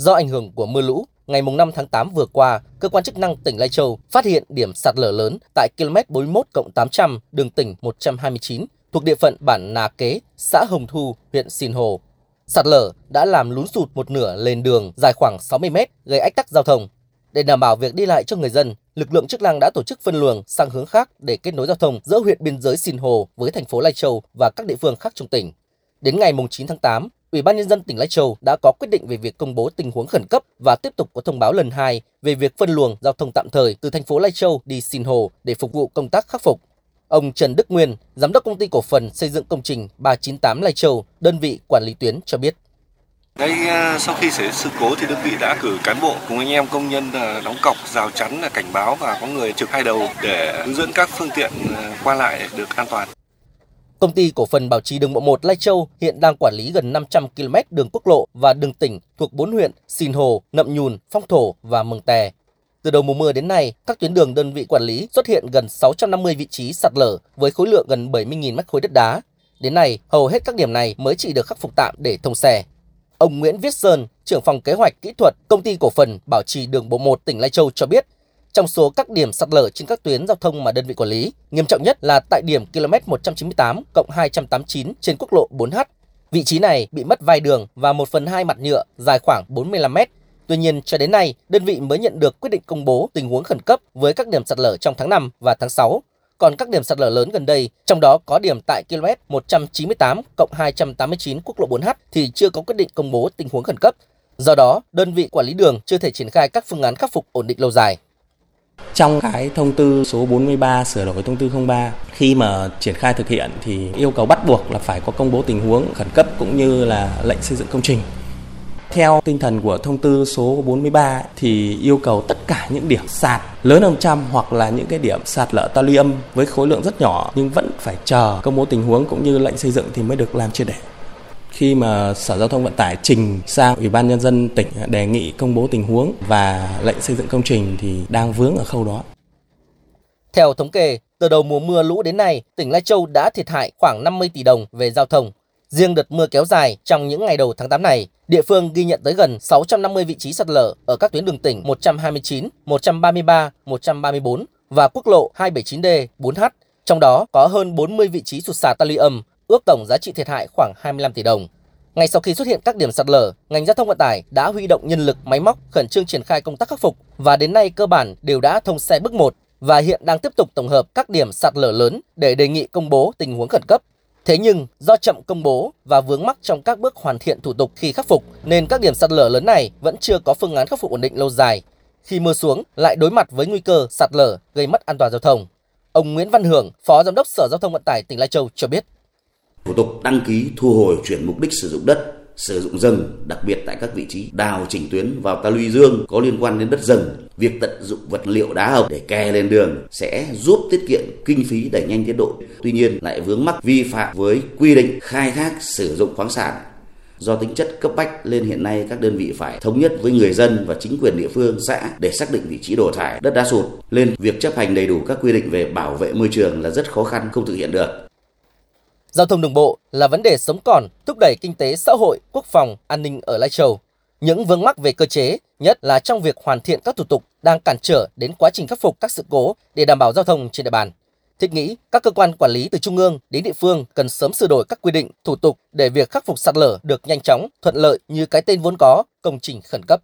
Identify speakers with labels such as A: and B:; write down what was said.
A: Do ảnh hưởng của mưa lũ, ngày 5 tháng 8 vừa qua, cơ quan chức năng tỉnh Lai Châu phát hiện điểm sạt lở lớn tại km 41 800 đường tỉnh 129 thuộc địa phận bản Nà Kế, xã Hồng Thu, huyện Sìn Hồ. Sạt lở đã làm lún sụt một nửa lên đường dài khoảng 60 mét, gây ách tắc giao thông. Để đảm bảo việc đi lại cho người dân, lực lượng chức năng đã tổ chức phân luồng sang hướng khác để kết nối giao thông giữa huyện biên giới Sìn Hồ với thành phố Lai Châu và các địa phương khác trong tỉnh. Đến ngày 9 tháng 8, Ủy ban nhân dân tỉnh Lai Châu đã có quyết định về việc công bố tình huống khẩn cấp và tiếp tục có thông báo lần hai về việc phân luồng giao thông tạm thời từ thành phố Lai Châu đi Sinh Hồ để phục vụ công tác khắc phục. Ông Trần Đức Nguyên, giám đốc công ty cổ phần xây dựng công trình 398 Lai Châu, đơn vị quản lý tuyến cho biết.
B: Ngay à, sau khi xảy ra sự cố thì đơn vị đã cử cán bộ cùng anh em công nhân à, đóng cọc, rào chắn, à, cảnh báo và có người trực hai đầu để hướng dẫn các phương tiện qua lại được an toàn.
A: Công ty cổ phần bảo trì đường bộ 1 Lai Châu hiện đang quản lý gần 500 km đường quốc lộ và đường tỉnh thuộc 4 huyện Sìn Hồ, Nậm Nhùn, Phong Thổ và Mường Tè. Từ đầu mùa mưa đến nay, các tuyến đường đơn vị quản lý xuất hiện gần 650 vị trí sạt lở với khối lượng gần 70.000 mét khối đất đá. Đến nay, hầu hết các điểm này mới chỉ được khắc phục tạm để thông xe. Ông Nguyễn Viết Sơn, trưởng phòng kế hoạch kỹ thuật công ty cổ phần bảo trì đường bộ 1 tỉnh Lai Châu cho biết, trong số các điểm sạt lở trên các tuyến giao thông mà đơn vị quản lý, nghiêm trọng nhất là tại điểm km 198 cộng 289 trên quốc lộ 4H. Vị trí này bị mất vai đường và 1 phần 2 mặt nhựa dài khoảng 45 mét. Tuy nhiên, cho đến nay, đơn vị mới nhận được quyết định công bố tình huống khẩn cấp với các điểm sạt lở trong tháng 5 và tháng 6. Còn các điểm sạt lở lớn gần đây, trong đó có điểm tại km 198 cộng 289 quốc lộ 4H thì chưa có quyết định công bố tình huống khẩn cấp. Do đó, đơn vị quản lý đường chưa thể triển khai các phương án khắc phục ổn định lâu dài.
C: Trong cái thông tư số 43 sửa đổi thông tư 03 khi mà triển khai thực hiện thì yêu cầu bắt buộc là phải có công bố tình huống khẩn cấp cũng như là lệnh xây dựng công trình. Theo tinh thần của thông tư số 43 thì yêu cầu tất cả những điểm sạt lớn hơn trăm hoặc là những cái điểm sạt lở ta luy âm với khối lượng rất nhỏ nhưng vẫn phải chờ công bố tình huống cũng như lệnh xây dựng thì mới được làm triệt để khi mà Sở Giao thông Vận tải trình sang Ủy ban Nhân dân tỉnh đề nghị công bố tình huống và lệnh xây dựng công trình thì đang vướng ở khâu đó.
A: Theo thống kê, từ đầu mùa mưa lũ đến nay, tỉnh Lai Châu đã thiệt hại khoảng 50 tỷ đồng về giao thông. Riêng đợt mưa kéo dài trong những ngày đầu tháng 8 này, địa phương ghi nhận tới gần 650 vị trí sạt lở ở các tuyến đường tỉnh 129, 133, 134 và quốc lộ 279D, 4H. Trong đó có hơn 40 vị trí sụt sạt ta luy âm ước tổng giá trị thiệt hại khoảng 25 tỷ đồng. Ngay sau khi xuất hiện các điểm sạt lở, ngành giao thông vận tải đã huy động nhân lực, máy móc khẩn trương triển khai công tác khắc phục và đến nay cơ bản đều đã thông xe bước 1 và hiện đang tiếp tục tổng hợp các điểm sạt lở lớn để đề nghị công bố tình huống khẩn cấp. Thế nhưng do chậm công bố và vướng mắc trong các bước hoàn thiện thủ tục khi khắc phục nên các điểm sạt lở lớn này vẫn chưa có phương án khắc phục ổn định lâu dài. Khi mưa xuống lại đối mặt với nguy cơ sạt lở gây mất an toàn giao thông. Ông Nguyễn Văn Hưởng, Phó Giám đốc Sở Giao thông Vận tải tỉnh Lai Châu cho biết
D: thủ tục đăng ký thu hồi chuyển mục đích sử dụng đất sử dụng rừng, đặc biệt tại các vị trí đào chỉnh tuyến vào ta luy dương có liên quan đến đất rừng. Việc tận dụng vật liệu đá hộc để kè lên đường sẽ giúp tiết kiệm kinh phí đẩy nhanh tiến độ. Tuy nhiên lại vướng mắc vi phạm với quy định khai thác sử dụng khoáng sản. Do tính chất cấp bách lên hiện nay các đơn vị phải thống nhất với người dân và chính quyền địa phương xã để xác định vị trí đổ thải đất đá sụt. Lên việc chấp hành đầy đủ các quy định về bảo vệ môi trường là rất khó khăn không thực hiện được.
A: Giao thông đường bộ là vấn đề sống còn, thúc đẩy kinh tế xã hội, quốc phòng, an ninh ở Lai Châu. Những vướng mắc về cơ chế, nhất là trong việc hoàn thiện các thủ tục đang cản trở đến quá trình khắc phục các sự cố để đảm bảo giao thông trên địa bàn. Thiết nghĩ các cơ quan quản lý từ trung ương đến địa phương cần sớm sửa đổi các quy định, thủ tục để việc khắc phục sạt lở được nhanh chóng, thuận lợi như cái tên vốn có, công trình khẩn cấp.